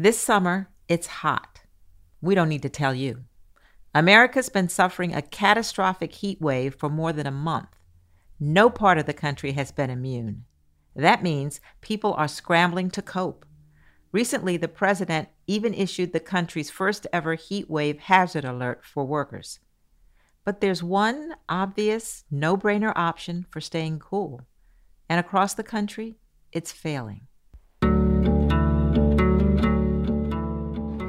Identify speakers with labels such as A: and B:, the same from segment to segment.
A: This summer, it's hot. We don't need to tell you. America's been suffering a catastrophic heat wave for more than a month. No part of the country has been immune. That means people are scrambling to cope. Recently, the president even issued the country's first ever heat wave hazard alert for workers. But there's one obvious, no brainer option for staying cool. And across the country, it's failing.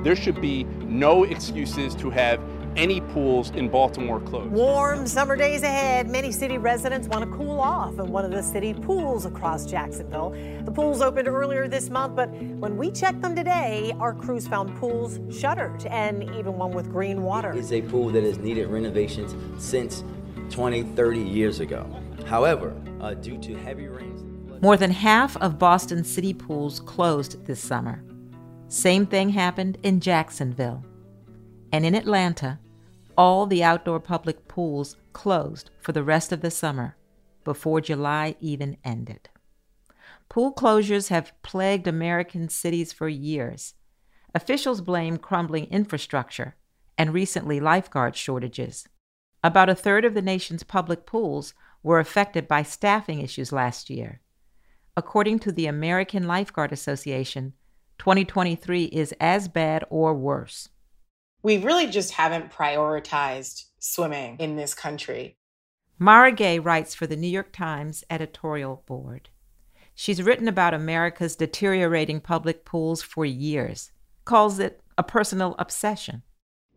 B: There should be no excuses to have any pools in Baltimore closed.
C: Warm summer days ahead. Many city residents want to cool off in one of the city pools across Jacksonville. The pools opened earlier this month, but when we checked them today, our crews found pools shuttered and even one with green water.
D: It's a pool that has needed renovations since 20, 30 years ago. However, uh, due to heavy rains,
A: more than half of Boston city pools closed this summer. Same thing happened in Jacksonville. And in Atlanta, all the outdoor public pools closed for the rest of the summer before July even ended. Pool closures have plagued American cities for years. Officials blame crumbling infrastructure and recently lifeguard shortages. About a third of the nation's public pools were affected by staffing issues last year. According to the American Lifeguard Association, 2023 is as bad or worse
E: we really just haven't prioritized swimming in this country.
A: Mara Gay writes for the New York Times editorial board. She's written about America's deteriorating public pools for years, calls it a personal obsession.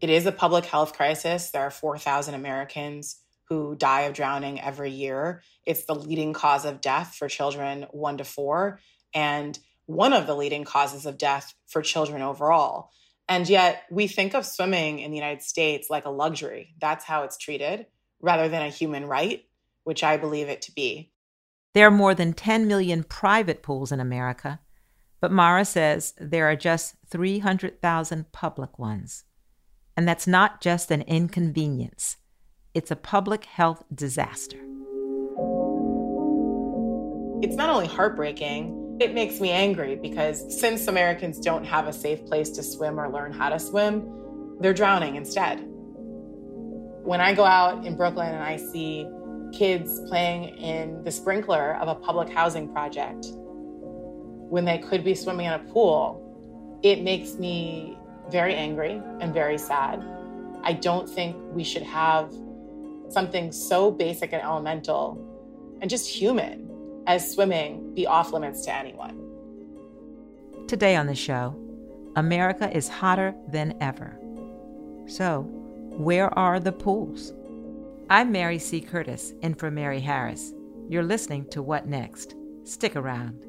E: It is a public health crisis. There are 4,000 Americans who die of drowning every year. It's the leading cause of death for children one to four, and one of the leading causes of death for children overall. And yet we think of swimming in the United States like a luxury. That's how it's treated rather than a human right, which I believe it to be.
A: There are more than 10 million private pools in America, but Mara says there are just 300,000 public ones. And that's not just an inconvenience, it's a public health disaster.
E: It's not only heartbreaking, it makes me angry because since Americans don't have a safe place to swim or learn how to swim, they're drowning instead. When I go out in Brooklyn and I see kids playing in the sprinkler of a public housing project when they could be swimming in a pool, it makes me very angry and very sad. I don't think we should have something so basic and elemental and just human as swimming be off limits to anyone.
A: Today on the show, America is hotter than ever. So, where are the pools? I'm Mary C. Curtis, in for Mary Harris. You're listening to What Next? Stick around.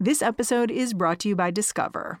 F: This episode is brought to you by Discover.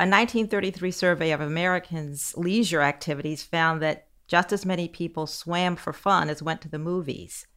A: A 1933 survey of Americans' leisure activities found that just as many people swam for fun as went to the movies.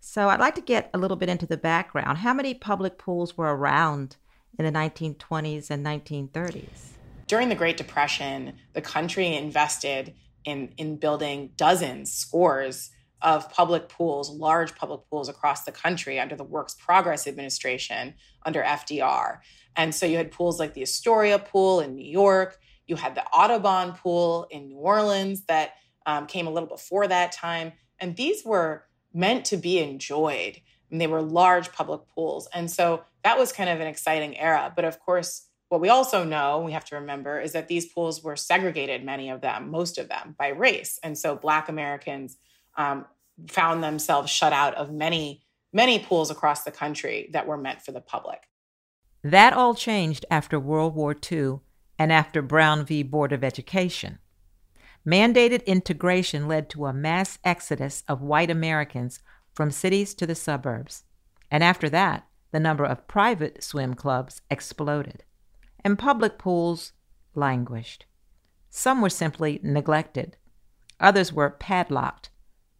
A: So I'd like to get a little bit into the background. How many public pools were around in the 1920s and 1930s?
E: During the Great Depression, the country invested in, in building dozens, scores of public pools, large public pools across the country under the Works Progress Administration under FDR. And so you had pools like the Astoria Pool in New York, you had the Audubon Pool in New Orleans that um, came a little before that time. And these were meant to be enjoyed. And they were large public pools. And so that was kind of an exciting era. But of course, what we also know, we have to remember, is that these pools were segregated, many of them, most of them, by race. And so Black Americans um, found themselves shut out of many, many pools across the country that were meant for the public.
A: That all changed after World War II and after Brown v. Board of Education. Mandated integration led to a mass exodus of white Americans from cities to the suburbs. And after that, the number of private swim clubs exploded, and public pools languished. Some were simply neglected, others were padlocked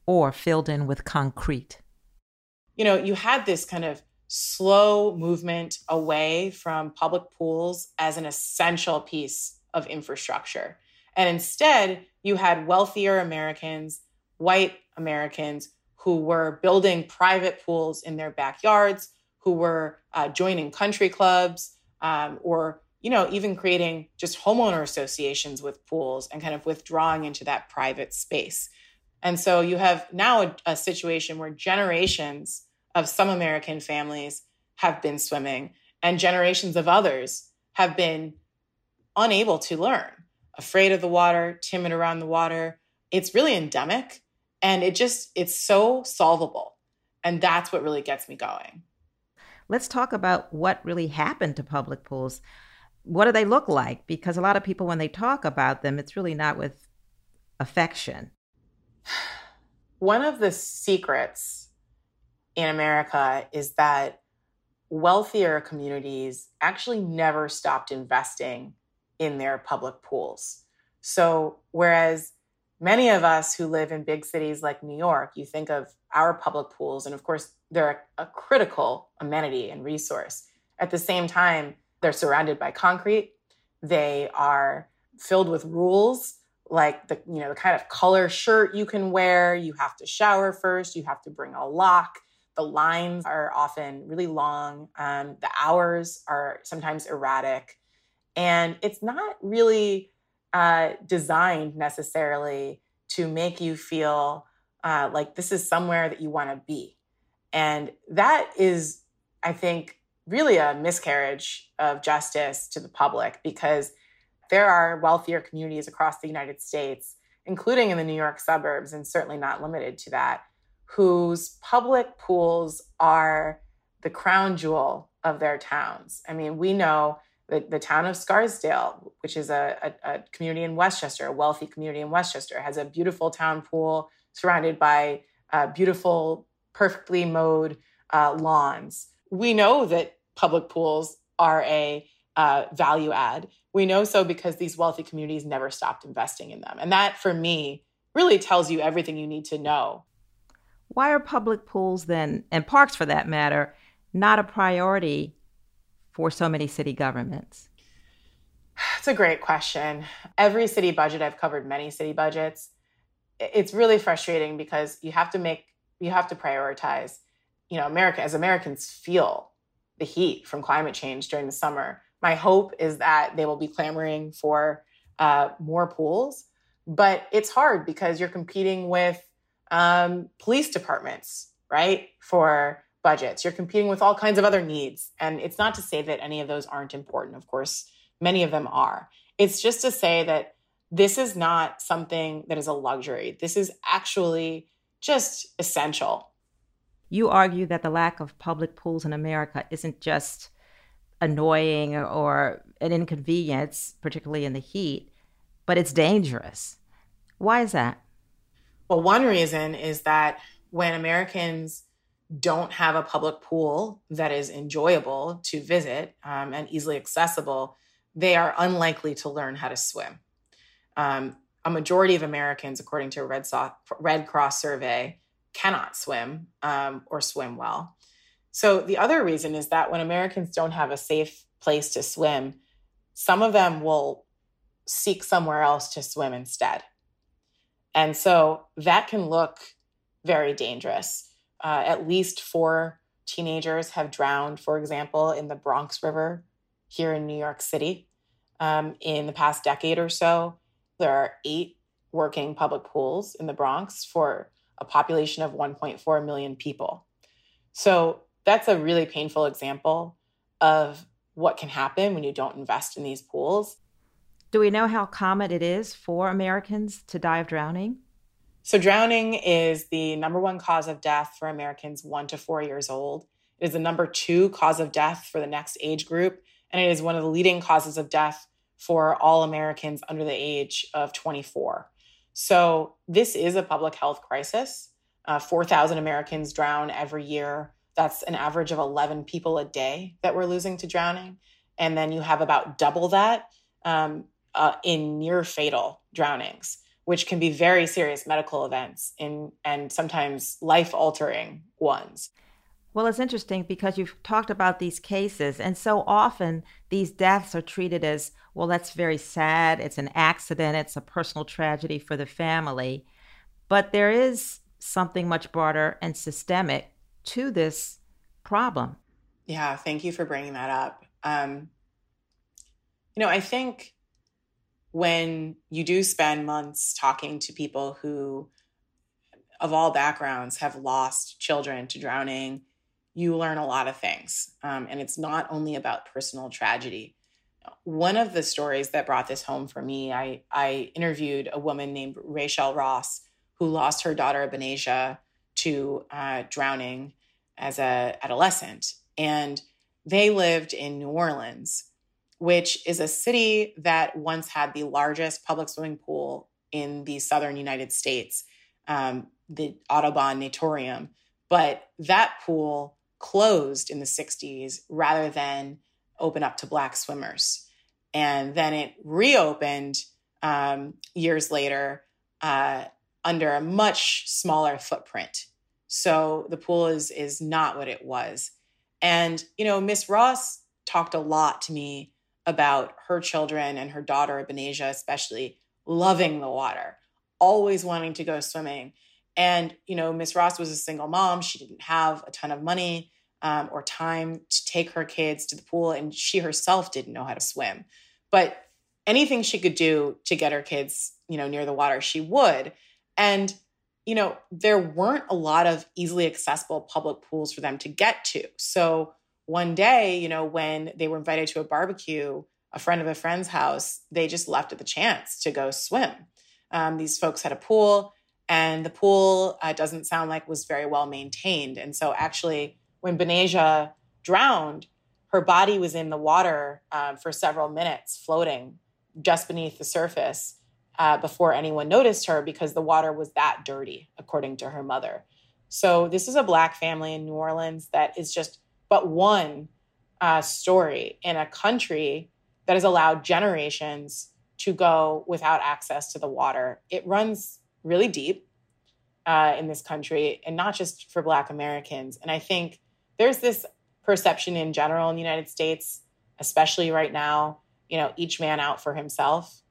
A: or filled in with concrete.
E: You know, you had this kind of slow movement away from public pools as an essential piece of infrastructure. And instead, you had wealthier Americans, white Americans, who were building private pools in their backyards, who were uh, joining country clubs, um, or you know, even creating just homeowner associations with pools and kind of withdrawing into that private space. And so you have now a, a situation where generations of some American families have been swimming, and generations of others have been unable to learn afraid of the water, timid around the water. It's really endemic and it just it's so solvable. And that's what really gets me going.
A: Let's talk about what really happened to public pools. What do they look like? Because a lot of people when they talk about them, it's really not with affection.
E: One of the secrets in America is that wealthier communities actually never stopped investing in their public pools. So, whereas many of us who live in big cities like New York, you think of our public pools, and of course, they're a, critical amenity and resource. At the same time, they're surrounded by concrete. They are filled with rules like the you know the kind of color shirt you can wear you have to shower first you have to bring a lock the lines are often really long um, the hours are sometimes erratic and it's not really uh, designed necessarily to make you feel uh, like this is somewhere that you want to be. And that is, I think, really a miscarriage of justice to the public because there are wealthier communities across the United States, including in the New York suburbs, and certainly not limited to that, whose public pools are the crown jewel of their towns. I mean, we know the, the town of Scarsdale, which is a, a, a, community in Westchester, a wealthy community in Westchester, has a beautiful town pool surrounded by uh, beautiful, perfectly mowed uh, lawns. We know that public pools are a uh, value add. We know so because these wealthy communities never stopped investing in them. And that, for me, really tells you everything you need to know.
A: Why are public pools then, and parks for that matter, not a priority for so many city governments?
E: It's a great question. Every city budget, I've covered many city budgets. It's really frustrating because you have to make, you have to prioritize. You know, America, as Americans feel the heat from climate change during the summer, my hope is that they will be clamoring for uh, more pools. But it's hard because you're competing with um, police departments, right? For budgets. You're competing with all kinds of other needs. And it's not to say that any of those aren't important. Of course, many of them are. It's just to say that this is not something that is a luxury. This is actually just essential.
A: You argue that the lack of public pools in America isn't just annoying or an inconvenience, particularly in the heat, but it's dangerous. Why is that?
E: Well, one reason is that when Americans don't have a public pool that is enjoyable to visit um, and easily accessible, they are unlikely to learn how to swim. Um, a majority of Americans, according to a Red, so- Red Cross survey, cannot swim um, or swim well. So the other reason is that when Americans don't have a safe place to swim, some of them will seek somewhere else to swim instead. And so that can look very dangerous. Uh, at least four teenagers have drowned, for example, in the Bronx River here in New York City um, in the past decade or so. There are eight working public pools in the Bronx for a population of 1.4 million people. So that's a really painful example of what can happen when you don't invest in these pools.
A: Do we know how common it is for Americans to die of drowning?
E: So, drowning is the number one cause of death for Americans one to four years old. It is the number two cause of death for the next age group, and it is one of the leading causes of death for all Americans under the age of 24. So, this is a public health crisis. Uh, 4,000 Americans drown every year. That's an average of 11 people a day that we're losing to drowning. And then you have about double that um, uh, in near fatal drownings, which can be very serious medical events in, and sometimes life altering ones.
A: Well, it's interesting because you've talked about these cases, and so often these deaths are treated as well, that's very sad. It's an accident, it's a personal tragedy for the family. But there is something much broader and systemic to this problem.
E: Yeah, thank you for bringing that up. Um, you know, I think when you do spend months talking to people who, of all backgrounds, have lost children to drowning, you learn a lot of things. Um, and it's not only about personal tragedy. One of the stories that brought this home for me, I, I interviewed a woman named Rachel Ross who lost her daughter Benasia to uh, drowning as a adolescent, and they lived in New Orleans, which is a city that once had the largest public swimming pool in the southern United States, um, the Audubon Natatorium. But that pool closed in the 60s rather than open up to Black swimmers. And then it reopened um, years later uh, under a much smaller footprint. So the pool is is not what it was. And you know, Miss Ross talked a lot to me about her children and her daughter Benasia especially loving the water, always wanting to go swimming. And you know, Miss Ross was a single mom; she didn't have a ton of money um, or time to take her kids to the pool, and she herself didn't know how to swim. But anything she could do to get her kids, you know, near the water, she would. And you know, there weren't a lot of easily accessible public pools for them to get to. So one day, you know, when they were invited to a barbecue, a friend of a friend's house, they just left at the chance to go swim. Um, these folks had a pool, and the pool uh, doesn't sound like was very well maintained. And so, actually, when Benasia drowned, her body was in the water um, for several minutes, floating just beneath the surface uh, before anyone noticed her because the water was that dirty, according to her mother. So, this is a Black family in New Orleans that is just but one uh, story in a country that has allowed generations to go without access to the water. It runs really deep uh, in this country, and not just for Black Americans. And I think there's this perception in general in the United States, especially right now, you know, each man out for himself.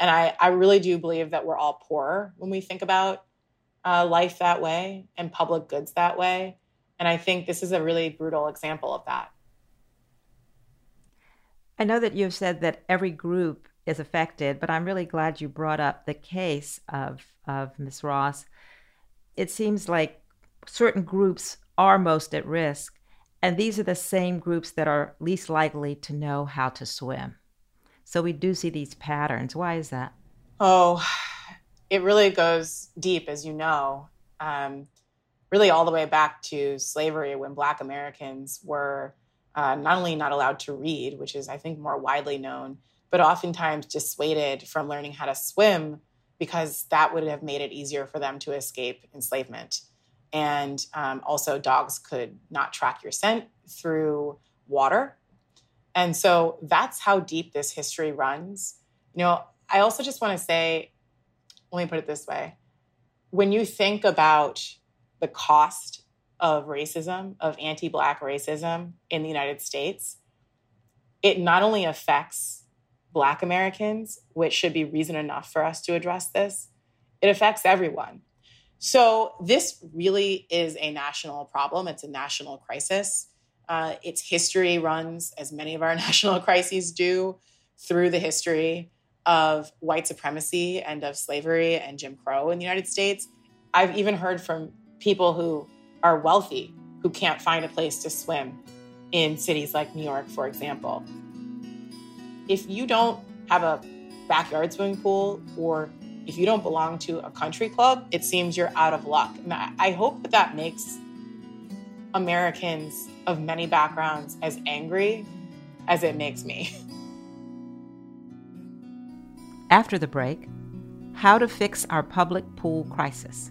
E: And I, I really do believe that we're all poor when we think about uh, life that way and public goods that way. And I think this is a really brutal example of that.
A: I know that you've said that every group is affected, but I'm really glad you brought up the case of, of Ms. Ross. It seems like certain groups are most at risk, and these are the same groups that are least likely to know how to swim. So we do see these patterns. Why is that?
E: Oh, it really goes deep, as you know. Um, really, all the way back to slavery when Black Americans were uh, not only not allowed to read, which is, I think, more widely known, but oftentimes dissuaded from learning how to swim because that would have made it easier for them to escape enslavement. And um, also, dogs could not track your scent through water And so that's how deep this history runs. You know, I also just want to say, let me put it this way. When you think about the cost of racism, of anti Black racism in the United States, it not only affects Black Americans, which should be reason enough for us to address this, it affects everyone. So, this really is a national problem. It's a national crisis. Uh, its history runs, as many of our national crises do, through the history of white supremacy and of slavery and Jim Crow in the United States. I've even heard from people who are wealthy who can't find a place to swim in cities like New York, for example. If you don't have a backyard swimming pool or if you don't belong to a country club, it seems you're out of luck. And I hope that that makes Americans of many backgrounds as angry as it makes me.
A: After the break, how to fix our public pool crisis.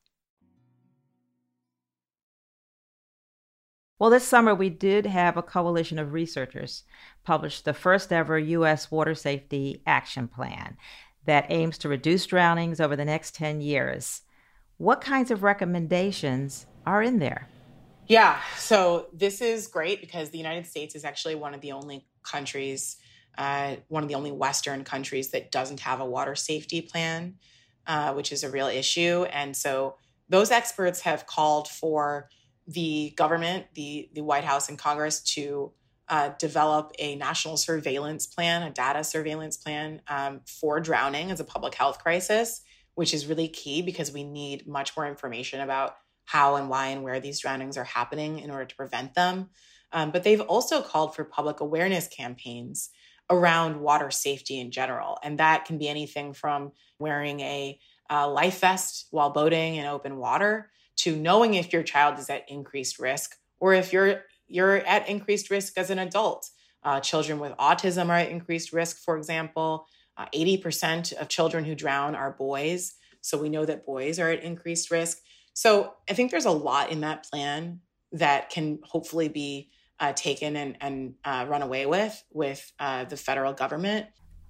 A: Well, this summer we did have a coalition of researchers publish the first ever U.S. Water Safety Action Plan that aims to reduce drownings over the next 10 years. What kinds of recommendations are in there?
E: Yeah, so this is great because the United States is actually one of the only countries, uh, one of the only Western countries that doesn't have a water safety plan, uh, which is a real issue. And so those experts have called for the government, the, the White House and Congress to uh, develop a national surveillance plan, a data surveillance plan um, for drowning as a public health crisis, which is really key because we need much more information about how and why and where these drownings are happening in order to prevent them. Um, but they've also called for public awareness campaigns around water safety in general. And that can be anything from wearing a uh, life vest while boating in open water to knowing if your child is at increased risk or if you're you're at increased risk as an adult. Uh, children with autism are at increased risk, for example. Uh, 80% of children who drown are boys. So we know that boys are at increased risk. So I think there's a lot in that plan that can hopefully be uh, taken and, and uh, run away with with uh, the federal government.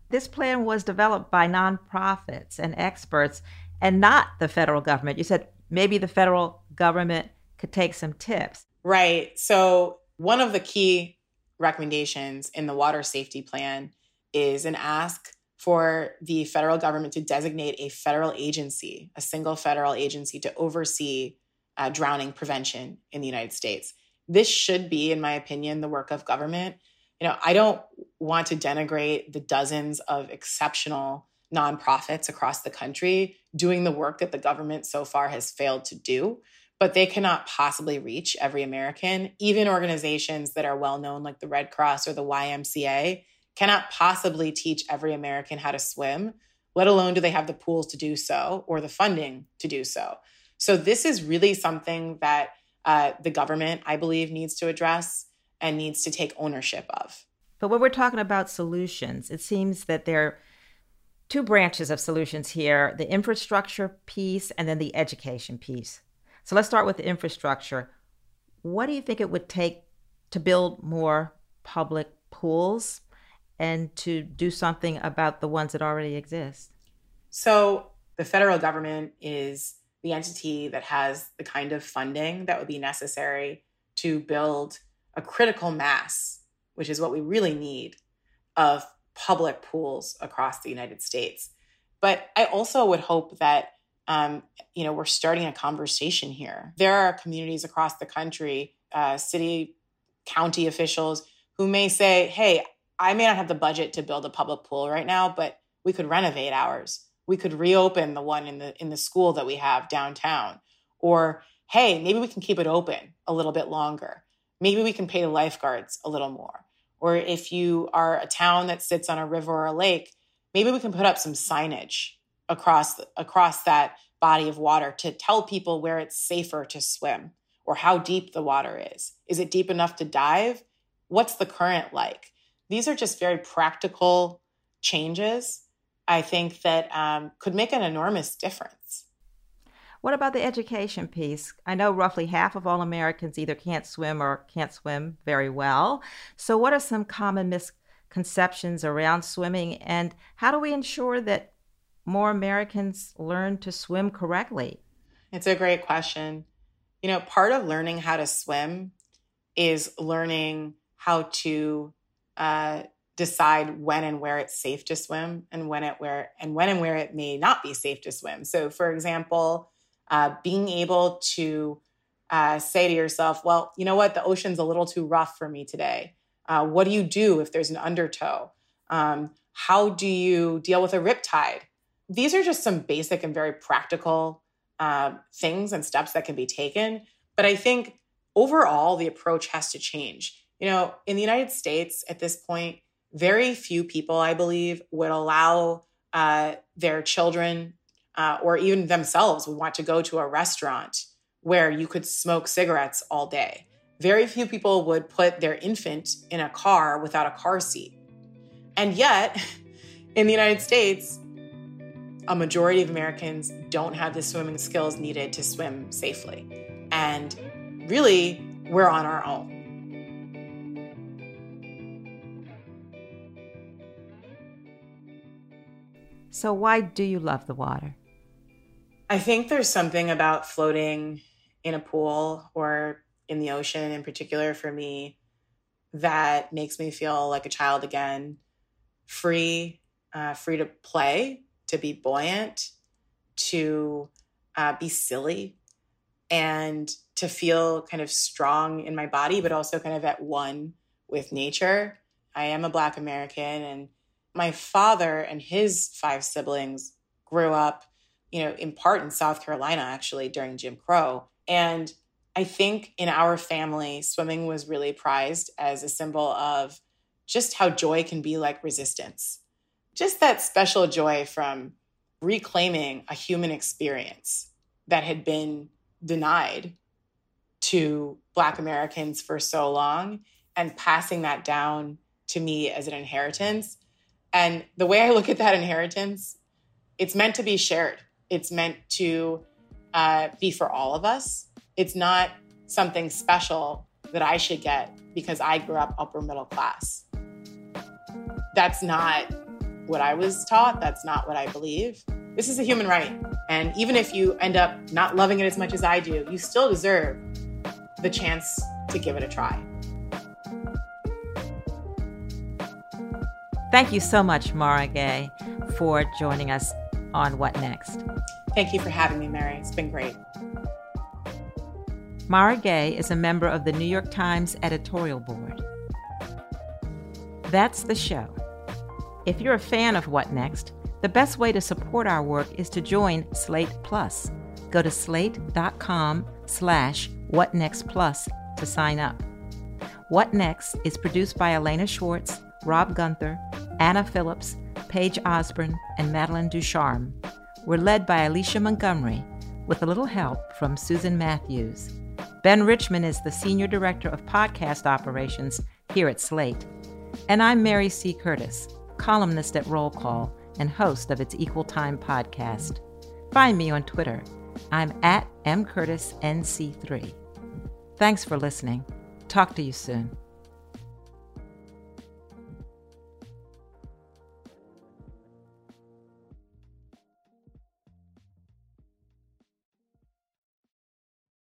A: This plan was developed by nonprofits and experts and not the federal government. You said maybe the federal government could take some tips.
E: Right. So, one of the key recommendations in the water safety plan is an ask for the federal government to designate a federal agency, a single federal agency to oversee uh, drowning prevention in the United States. This should be, in my opinion, the work of government. You know, I don't want to denigrate the dozens of exceptional nonprofits across the country doing the work that the government so far has failed to do. But they cannot possibly reach every American. Even organizations that are well known, like the Red Cross or the YMCA, cannot possibly teach every American how to swim, let alone do they have the pools to do so or the funding to do so. So, this is really something that uh, the government, I believe, needs to address and needs to take ownership of.
A: But when we're talking about solutions, it seems that there two branches of solutions here the infrastructure piece and then the education piece. So let's start with the infrastructure. What do you think it would take to build more public pools and to do something about the ones that already exist?
E: So, the federal government is the entity that has the kind of funding that would be necessary to build a critical mass, which is what we really need, of public pools across the United States. But I also would hope that um, you know we're starting a conversation here. There are communities across the country, uh, city, county officials who may say, "Hey, I may not have the budget to build a public pool right now, but we could renovate ours. We could reopen the one in the in the school that we have downtown, or hey, maybe we can keep it open a little bit longer. Maybe we can pay the lifeguards a little more." Or if you are a town that sits on a river or a lake, maybe we can put up some signage across across that body of water to tell people where it's safer to swim or how deep the water is. Is it deep enough to dive? What's the current like? These are just very practical changes. I think that um, could make an enormous difference.
A: What about the education piece? I know roughly half of all Americans either can't swim or can't swim very well. So, what are some common misconceptions around swimming, and how do we ensure that more Americans learn to swim correctly?
E: It's a great question. You know, part of learning how to swim is learning how to uh, decide when and where it's safe to swim and when it where and when and where it may not be safe to swim. So, for example, uh, being able to uh, say to yourself, well, you know what, the ocean's a little too rough for me today. Uh, what do you do if there's an undertow? Um, how do you deal with a riptide? These are just some basic and very practical uh, things and steps that can be taken. But I think overall, the approach has to change. You know, in the United States at this point, very few people, I believe, would allow uh, their children uh, or even themselves would want to go to a restaurant where you could smoke cigarettes all day. Very few people would put their infant in a car without a car seat. And yet, in the United States, a majority of Americans don't have the swimming skills needed to swim safely. And really, we're on our own.
A: So, why do you love the water?
E: I think there's something about floating in a pool or in the ocean in particular for me that makes me feel like a child again, free, uh, free to play, to be buoyant, to uh, be silly, and to feel kind of strong in my body, but also kind of at one with nature. I am a Black American, and my father and his five siblings grew up you know, in part in South Carolina, actually, during Jim Crow. And I think in our family, swimming was really prized as a symbol of just how joy can be like resistance. Just that special joy from reclaiming a human experience that had been denied to Black Americans for so long and passing that down to me as an inheritance. And the way I look at that inheritance, it's meant to be shared. It's meant to uh, be for all of us. It's not something special that I should get because I grew up upper middle class. That's not what I was taught. That's not what I believe. This is a human right. And even if you end up not loving it as much as I do, you still deserve the chance to give it a try.
A: Thank you so much, Mara Gay, for joining us on What Next.
E: Thank you for having me, Mary. It's been great.
A: Mara Gay is a member of the New York Times editorial board. That's the show. If you're a fan of What Next, the best way to support our work is to join Slate Plus. Go to slate.com slash whatnextplus to sign up. What Next is produced by Elena Schwartz, Rob Gunther, Anna Phillips, Paige Osborne, and Madeline Ducharme. We're led by Alicia Montgomery, with a little help from Susan Matthews. Ben Richmond is the Senior Director of Podcast Operations here at Slate. And I'm Mary C. Curtis, columnist at Roll Call and host of its Equal Time podcast. Find me on Twitter. I'm at mcurtisnc3. Thanks for listening. Talk to you soon.